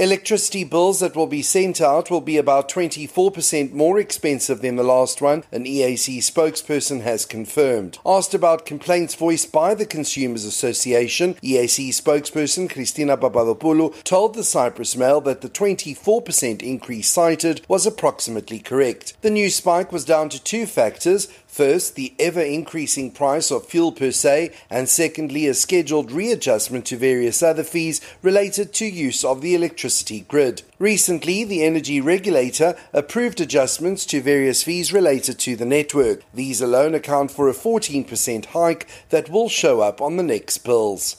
Electricity bills that will be sent out will be about 24% more expensive than the last one, an EAC spokesperson has confirmed. Asked about complaints voiced by the Consumers Association, EAC spokesperson Christina Papadopoulou told the Cyprus Mail that the 24% increase cited was approximately correct. The new spike was down to two factors First, the ever increasing price of fuel per se, and secondly, a scheduled readjustment to various other fees related to use of the electricity grid. Recently, the energy regulator approved adjustments to various fees related to the network. These alone account for a 14% hike that will show up on the next bills.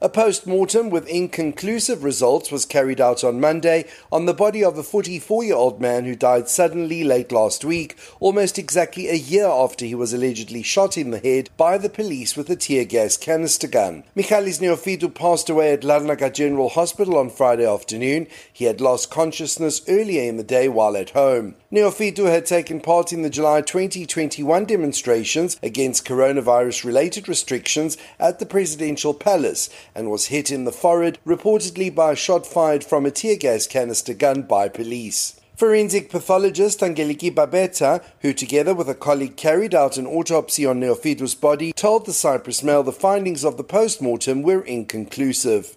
A post mortem with inconclusive results was carried out on Monday on the body of a 44 year old man who died suddenly late last week, almost exactly a year after he was allegedly shot in the head by the police with a tear gas canister gun. Michalis Neofitou passed away at Larnaca General Hospital on Friday afternoon. He had lost consciousness earlier in the day while at home. Neofitou had taken part in the July 2021 demonstrations against coronavirus related restrictions at the presidential palace and was hit in the forehead, reportedly by a shot fired from a tear gas canister gun by police. Forensic pathologist Angeliki Papetta, who together with a colleague carried out an autopsy on Neofitou's body, told the Cyprus Mail the findings of the post-mortem were inconclusive.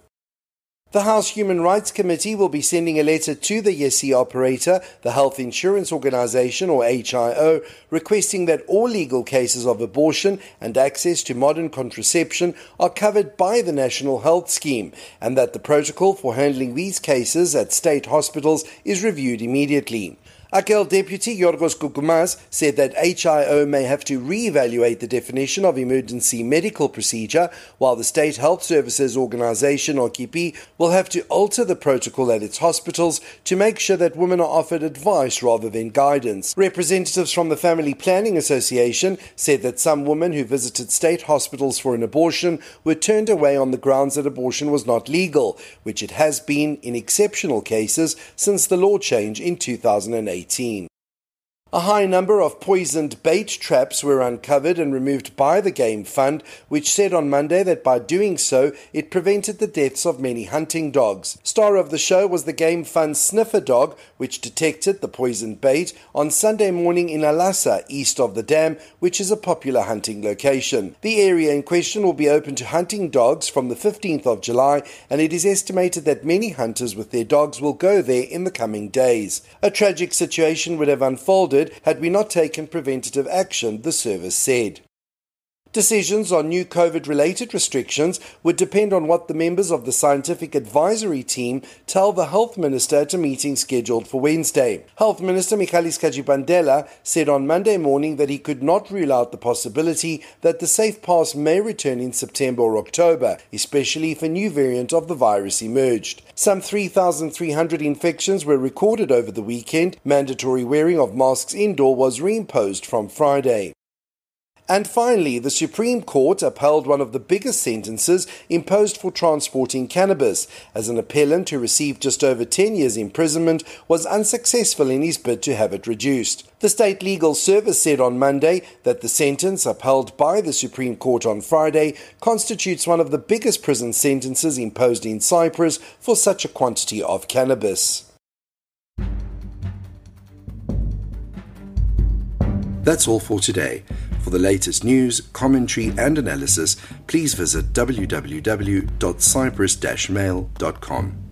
The House Human Rights Committee will be sending a letter to the Gesy operator, the Health Insurance Organization or HIO, requesting that all legal cases of abortion and access to modern contraception are covered by the National Health Scheme and that the protocol for handling these cases at state hospitals is reviewed immediately. AKEL Deputy Yorgos Koukoumas said that HIO may have to re-evaluate the definition of emergency medical procedure, while the State Health Services Organization, or KIPI, will have to alter the protocol at its hospitals to make sure that women are offered advice rather than guidance. Representatives from the Family Planning Association said that some women who visited state hospitals for an abortion were turned away on the grounds that abortion was not legal, which it has been in exceptional cases since the law change in 2008. 2018. A high number of poisoned bait traps were uncovered and removed by the Game Fund, which said on Monday that by doing so, it prevented the deaths of many hunting dogs. Star of the show was the Game Fund's sniffer dog, which detected the poisoned bait on Sunday morning in Alassa, east of the dam, which is a popular hunting location. The area in question will be open to hunting dogs from the 15th of July, and it is estimated that many hunters with their dogs will go there in the coming days. A tragic situation would have unfolded had we not taken preventative action, the service said. Decisions on new COVID related restrictions would depend on what the members of the scientific advisory team tell the Health Minister at a meeting scheduled for Wednesday. Health Minister Michalis Hadjipantela said on Monday morning that he could not rule out the possibility that the Safe Pass may return in September or October, especially if a new variant of the virus emerged. Some 3,300 infections were recorded over the weekend. Mandatory wearing of masks indoor was reimposed from Friday. And finally, the Supreme Court upheld one of the biggest sentences imposed for transporting cannabis, as an appellant who received just over 10 years imprisonment was unsuccessful in his bid to have it reduced. The State Legal Service said on Monday that the sentence upheld by the Supreme Court on Friday constitutes one of the biggest prison sentences imposed in Cyprus for such a quantity of cannabis. That's all for today. For the latest news, commentary, and analysis, please visit www.cyprus-mail.com.